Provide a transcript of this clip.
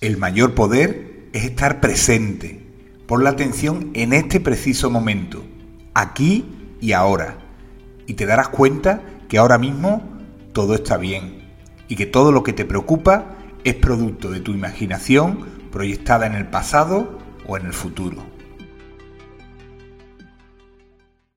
El mayor poder es estar presente. Pon la atención en este preciso momento, aquí y ahora. Y te darás cuenta que ahora mismo todo está bien y que todo lo que te preocupa es producto de tu imaginación proyectada en el pasado o en el futuro.